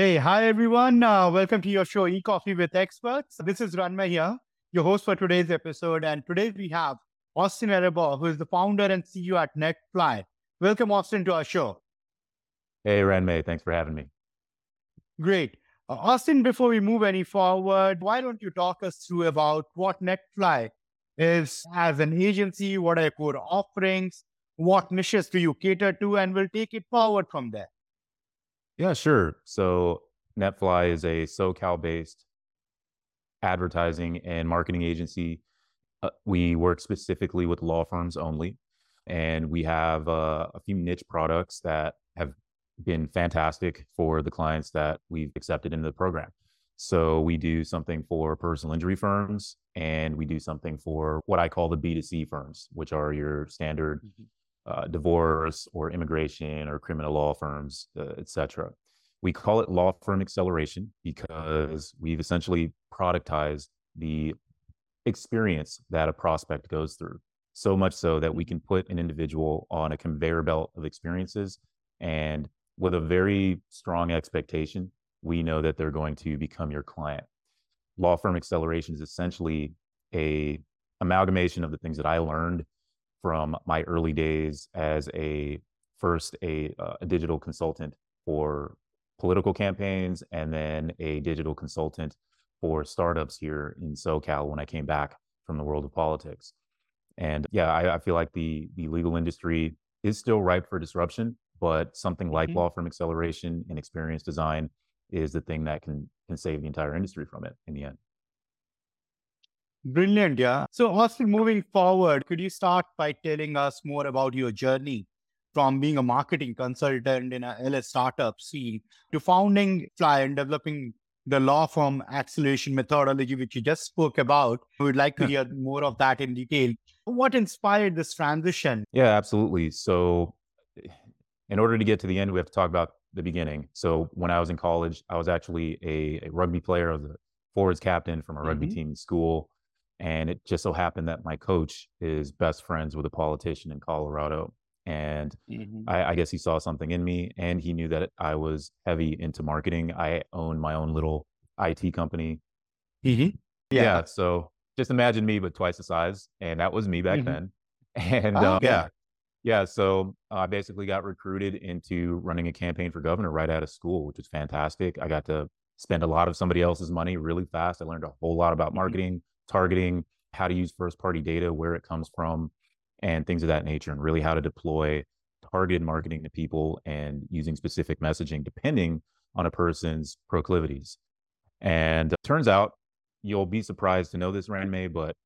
Hey, hi everyone. Uh, welcome to your show, E-Coffee with Experts. This is Ranmay here, your host for today's episode. And today we have Austin Erebor, who is the founder and CEO at NetFly. Welcome, Austin, to our show. Hey, Ranmay. Thanks for having me. Great. Uh, Austin, before we move any forward, why don't you talk us through about what NetFly is as an agency? What are your core offerings? What niches do you cater to? And we'll take it forward from there. Yeah, sure. So NetFly is a SoCal based advertising and marketing agency. Uh, we work specifically with law firms only. And we have uh, a few niche products that have been fantastic for the clients that we've accepted into the program. So we do something for personal injury firms and we do something for what I call the B2C firms, which are your standard mm-hmm uh, divorce or immigration or criminal law firms, uh, etc. We call it law firm acceleration because we've essentially productized the experience that a prospect goes through. So much so that we can put an individual on a conveyor belt of experiences and with a very strong expectation, we know that they're going to become your client. Law firm acceleration is essentially a amalgamation of the things that I learned from my early days as a first a, uh, a digital consultant for political campaigns and then a digital consultant for startups here in SoCal when I came back from the world of politics. And yeah, I, I feel like the the legal industry is still ripe for disruption, but something like mm-hmm. law firm acceleration and experience design is the thing that can can save the entire industry from it in the end. Brilliant, yeah. So, Austin, moving forward, could you start by telling us more about your journey from being a marketing consultant in a LS startup scene to founding Fly and developing the law firm acceleration methodology, which you just spoke about? We would like to hear more of that in detail. What inspired this transition? Yeah, absolutely. So, in order to get to the end, we have to talk about the beginning. So, when I was in college, I was actually a, a rugby player. I was a forwards captain from a rugby mm-hmm. team in school. And it just so happened that my coach is best friends with a politician in Colorado. And mm-hmm. I, I, guess he saw something in me and he knew that I was heavy into marketing. I own my own little IT company. Mm-hmm. Yeah. yeah. So just imagine me, but twice the size. And that was me back mm-hmm. then. And oh, um, yeah. Yeah. So I basically got recruited into running a campaign for governor right out of school, which was fantastic. I got to spend a lot of somebody else's money really fast. I learned a whole lot about mm-hmm. marketing targeting, how to use first party data, where it comes from, and things of that nature, and really how to deploy targeted marketing to people and using specific messaging depending on a person's proclivities. And turns out you'll be surprised to know this, Ranmay, but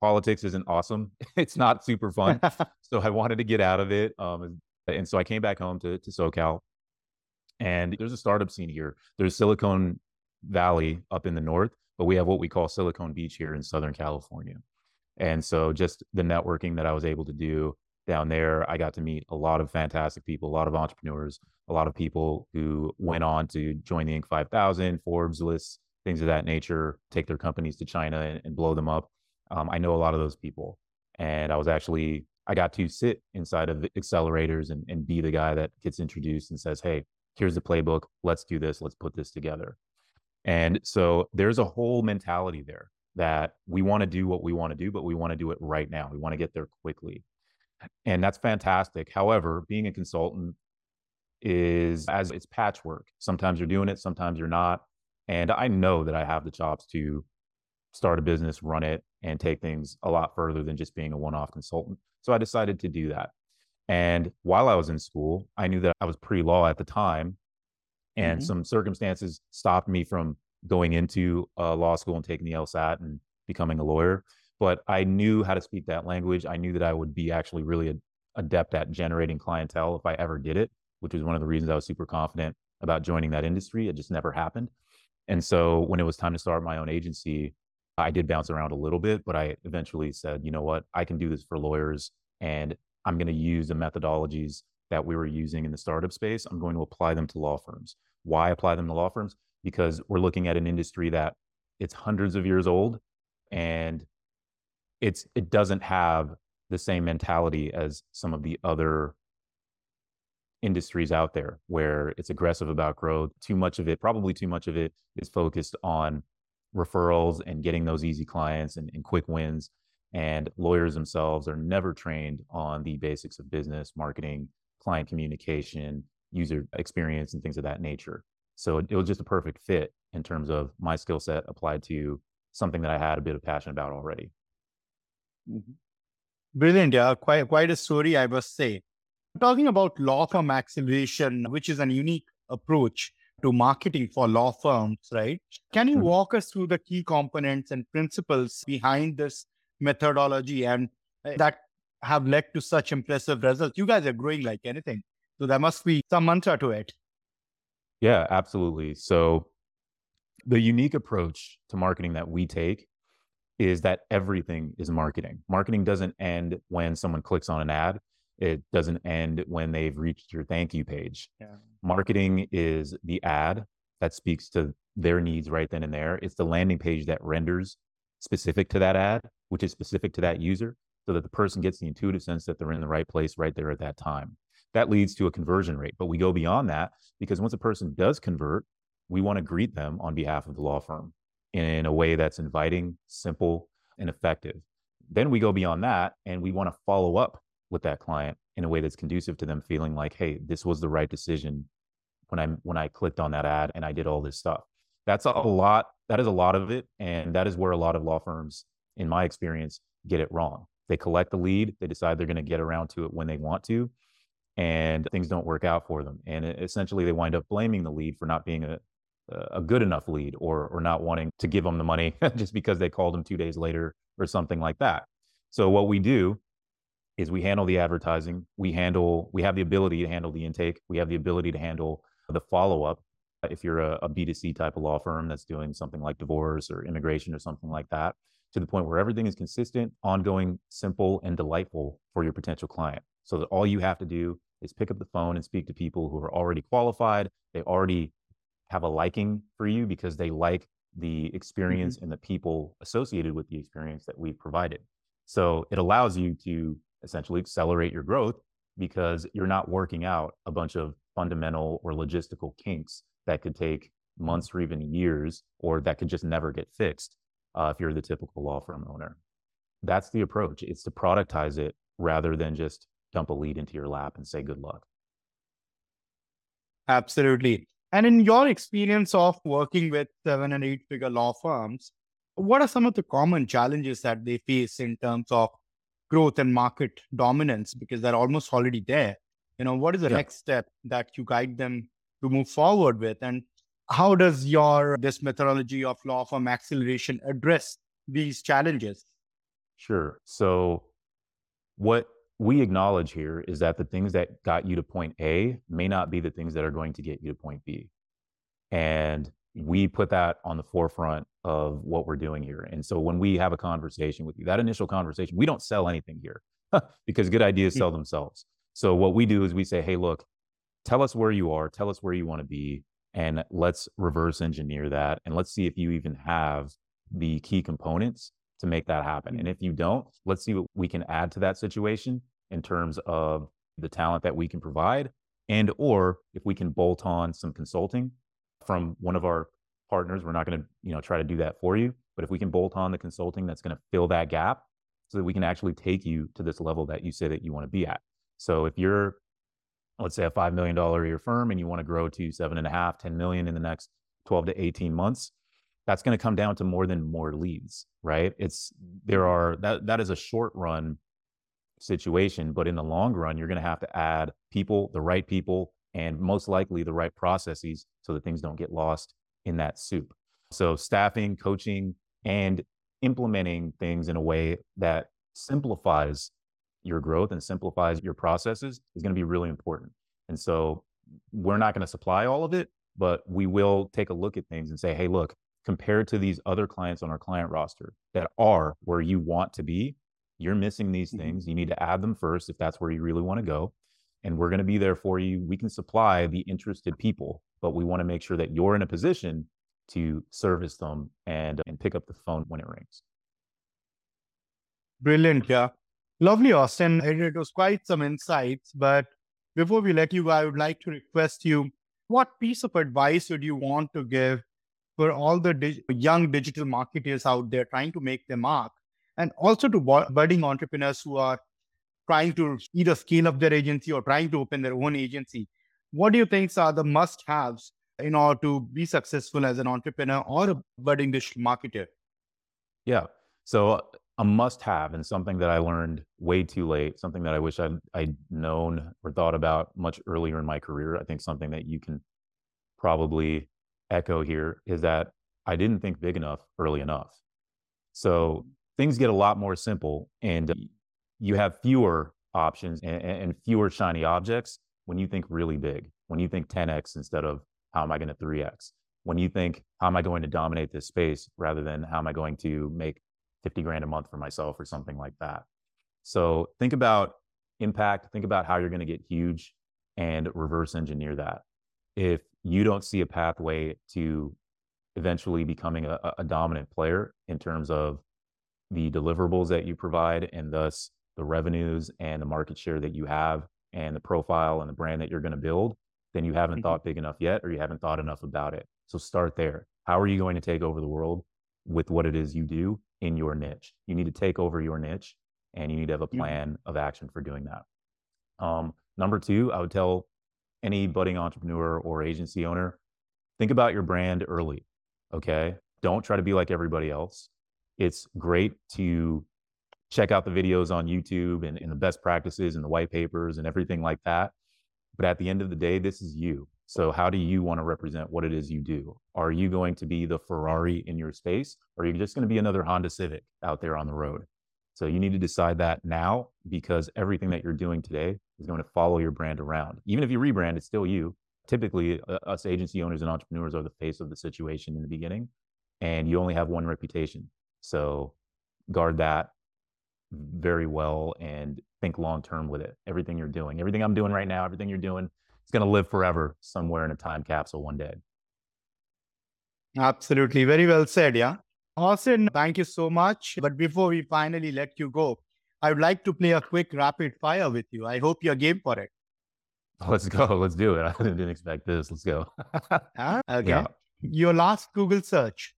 politics isn't awesome. it's not super fun. so I wanted to get out of it. Um, and so I came back home to, to SoCal. And there's a startup scene here. There's Silicon Valley up in the north, but we have what we call Silicon Beach here in Southern California. And so just the networking that I was able to do down there, I got to meet a lot of fantastic people, a lot of entrepreneurs, a lot of people who went on to join the Inc. 5000, Forbes lists, things of that nature, take their companies to China and, and blow them up. Um, I know a lot of those people. And I was actually, I got to sit inside of accelerators and, and be the guy that gets introduced and says, hey, here's the playbook. Let's do this. Let's put this together. And so there's a whole mentality there that we want to do what we want to do, but we want to do it right now. We want to get there quickly. And that's fantastic. However, being a consultant is as it's patchwork. Sometimes you're doing it, sometimes you're not. And I know that I have the chops to start a business, run it, and take things a lot further than just being a one off consultant. So I decided to do that. And while I was in school, I knew that I was pre law at the time and mm-hmm. some circumstances stopped me from going into uh, law school and taking the LSAT and becoming a lawyer. But I knew how to speak that language. I knew that I would be actually really adept at generating clientele if I ever did it, which was one of the reasons I was super confident about joining that industry. It just never happened. And so when it was time to start my own agency, I did bounce around a little bit, but I eventually said, you know what, I can do this for lawyers and I'm going to use the methodologies that we were using in the startup space. I'm going to apply them to law firms. Why apply them to law firms? Because we're looking at an industry that it's hundreds of years old and it's it doesn't have the same mentality as some of the other industries out there where it's aggressive about growth. Too much of it, probably too much of it, is focused on referrals and getting those easy clients and, and quick wins. And lawyers themselves are never trained on the basics of business, marketing, client communication, user experience, and things of that nature. So it, it was just a perfect fit in terms of my skill set applied to something that I had a bit of passion about already. Mm-hmm. Brilliant. Yeah, quite quite a story, I must say. Talking about law firm acceleration, which is a unique approach to marketing for law firms, right? Can you mm-hmm. walk us through the key components and principles behind this methodology and uh, that have led to such impressive results? You guys are growing like anything. So there must be some mantra to it. Yeah, absolutely. So the unique approach to marketing that we take is that everything is marketing. Marketing doesn't end when someone clicks on an ad. It doesn't end when they've reached your thank you page. Yeah. Marketing is the ad that speaks to their needs right then and there. It's the landing page that renders specific to that ad, which is specific to that user, so that the person gets the intuitive sense that they're in the right place right there at that time. That leads to a conversion rate. But we go beyond that because once a person does convert, we want to greet them on behalf of the law firm in a way that's inviting, simple, and effective. Then we go beyond that and we want to follow up with that client in a way that's conducive to them feeling like, hey, this was the right decision when I when I clicked on that ad and I did all this stuff. That's a lot. That is a lot of it, and that is where a lot of law firms, in my experience, get it wrong. They collect the lead, they decide they're going to get around to it when they want to, and things don't work out for them. And essentially, they wind up blaming the lead for not being a a good enough lead or or not wanting to give them the money just because they called them two days later or something like that. So what we do is we handle the advertising, we handle we have the ability to handle the intake, we have the ability to handle the follow up. If you're a a B2C type of law firm that's doing something like divorce or immigration or something like that, to the point where everything is consistent, ongoing, simple, and delightful for your potential client. So that all you have to do is pick up the phone and speak to people who are already qualified. They already have a liking for you because they like the experience mm-hmm. and the people associated with the experience that we've provided. So it allows you to essentially accelerate your growth because you're not working out a bunch of fundamental or logistical kinks that could take months or even years, or that could just never get fixed uh, if you're the typical law firm owner. That's the approach. It's to productize it rather than just dump a lead into your lap and say good luck. Absolutely. And in your experience of working with seven and eight figure law firms, what are some of the common challenges that they face in terms of growth and market dominance? Because they're almost already there. You know, what is the yeah. next step that you guide them to move forward with? And how does your this methodology of law firm acceleration address these challenges? Sure. So what we acknowledge here is that the things that got you to point A may not be the things that are going to get you to point B. And we put that on the forefront of what we're doing here. And so when we have a conversation with you, that initial conversation, we don't sell anything here because good ideas hmm. sell themselves. So what we do is we say, hey, look, tell us where you are, tell us where you want to be, and let's reverse engineer that. And let's see if you even have the key components to make that happen. And if you don't, let's see what we can add to that situation in terms of the talent that we can provide and or if we can bolt on some consulting from one of our partners we're not going to you know try to do that for you but if we can bolt on the consulting that's going to fill that gap so that we can actually take you to this level that you say that you want to be at so if you're let's say a $5 million a year firm and you want to grow to seven and a half 10 million in the next 12 to 18 months that's going to come down to more than more leads, right? It's there are that that is a short run situation, but in the long run, you're going to have to add people, the right people, and most likely the right processes so that things don't get lost in that soup. So staffing, coaching, and implementing things in a way that simplifies your growth and simplifies your processes is going to be really important. And so we're not going to supply all of it, but we will take a look at things and say, hey, look, compared to these other clients on our client roster that are where you want to be, you're missing these mm-hmm. things. You need to add them first if that's where you really want to go. And we're going to be there for you. We can supply the interested people, but we want to make sure that you're in a position to service them and, and pick up the phone when it rings. Brilliant. Yeah. Lovely, Austin. It was quite some insights, but before we let you go, I would like to request you what piece of advice would you want to give for all the dig- young digital marketers out there trying to make their mark and also to budding entrepreneurs who are trying to either scale up their agency or trying to open their own agency what do you think are the must haves in order to be successful as an entrepreneur or a budding digital marketer yeah so a must have and something that I learned way too late, something that I wish I'd, I'd known or thought about much earlier in my career. I think something that you can probably echo here is that I didn't think big enough early enough. So things get a lot more simple and uh, you have fewer options and, and fewer shiny objects when you think really big, when you think 10x instead of how am I going to 3x, when you think how am I going to dominate this space rather than how am I going to make 50 grand a month for myself or something like that. So think about impact, think about how you're going to get huge and reverse engineer that. If you don't see a pathway to eventually becoming a, a dominant player in terms of the deliverables that you provide and thus the revenues and the market share that you have and the profile and the brand that you're going to build, then you haven't mm-hmm. thought big enough yet or you haven't thought enough about it. So start there. How are you going to take over the world with what it is you do? in your niche. You need to take over your niche and you need to have a mm-hmm. plan of action for doing that. Um, number two, I would tell any budding entrepreneur or agency owner think about your brand early. Okay. Don't try to be like everybody else. It's great to check out the videos on YouTube and, and the best practices and the white papers and everything like that. But at the end of the day, this is you. So, how do you want to represent what it is you do? Are you going to be the Ferrari in your space, or are you just going to be another Honda Civic out there on the road? So, you need to decide that now because everything that you're doing today is going to follow your brand around. Even if you rebrand, it's still you. Typically, uh, us agency owners and entrepreneurs are the face of the situation in the beginning, and you only have one reputation. So, guard that very well and think long term with it. Everything you're doing, everything I'm doing right now, everything you're doing it's going to live forever somewhere in a time capsule one day. Absolutely. Very well said. Yeah. Austin, thank you so much. But before we finally let you go, I would like to play a quick rapid fire with you. I hope you're game for it. Let's go. Let's do it. I didn't expect this. Let's go. Okay. Yeah. Your last Google search.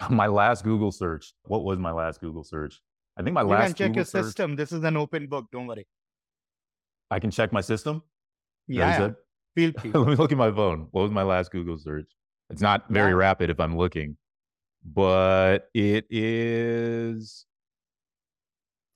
My last Google search. What was my last Google search? I think my you last. You can check Google your search... system. This is an open book. Don't worry. I can check my system. Yeah. Feel free. Let me look at my phone. What was my last Google search? It's not very yeah. rapid if I'm looking, but it is.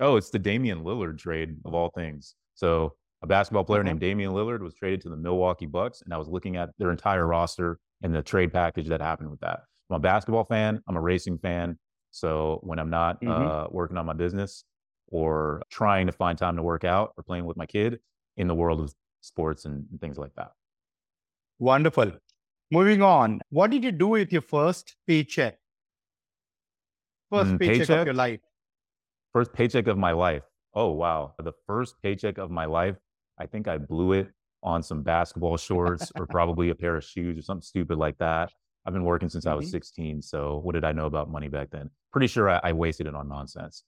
Oh, it's the Damian Lillard trade of all things. So a basketball player uh-huh. named Damian Lillard was traded to the Milwaukee Bucks, and I was looking at their entire roster and the trade package that happened with that. I'm a basketball fan. I'm a racing fan. So when I'm not mm-hmm. uh, working on my business or trying to find time to work out or playing with my kid in the world of sports and things like that. Wonderful. Moving on, what did you do with your first paycheck? First mm, paycheck, paycheck of your life. First paycheck of my life. Oh, wow. The first paycheck of my life, I think I blew it on some basketball shorts or probably a pair of shoes or something stupid like that. I've been working since mm-hmm. I was mm-hmm. 16. So, what did I know about money back then? Pretty sure I, I wasted it on nonsense.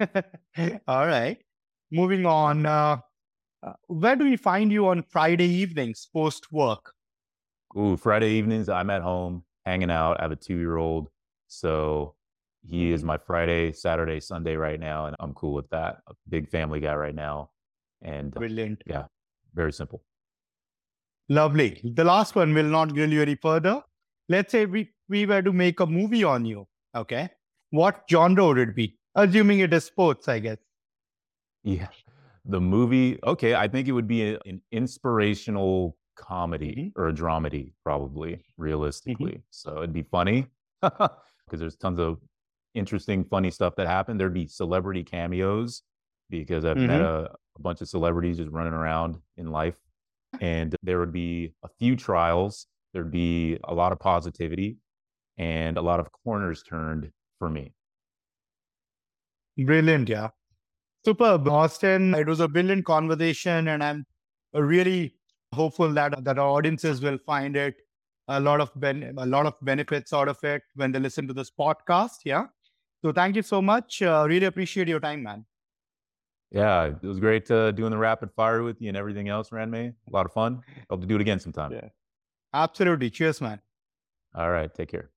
All right. Moving on. Uh, uh, where do we find you on Friday evenings post work? Ooh, Friday evenings, I'm at home hanging out. I have a two year old. So he is mm-hmm. my Friday, Saturday, Sunday right now. And I'm cool with that. A big family guy right now. And uh, brilliant. Uh, yeah, very simple. Lovely. The last one will not grill you any further. Let's say we, we were to make a movie on you. Okay. What genre would it be? Assuming it is sports, I guess. Yeah the movie, okay, I think it would be a, an inspirational comedy mm-hmm. or a dramedy, probably realistically. Mm-hmm. So it'd be funny because there's tons of interesting, funny stuff that happened. There'd be celebrity cameos because I've mm-hmm. met a, a bunch of celebrities just running around in life. And there would be a few trials. There'd be a lot of positivity and a lot of corners turned for me. Brilliant. Yeah. Superb, Austin. It was a brilliant conversation, and I'm really hopeful that that our audiences will find it a lot of ben- a lot of benefits out of it when they listen to this podcast. Yeah. So thank you so much. Uh, really appreciate your time, man. Yeah, it was great uh, doing the rapid fire with you and everything else, Ranmay. A lot of fun. Hope to do it again sometime. Yeah. Absolutely. Cheers, man. All right. Take care.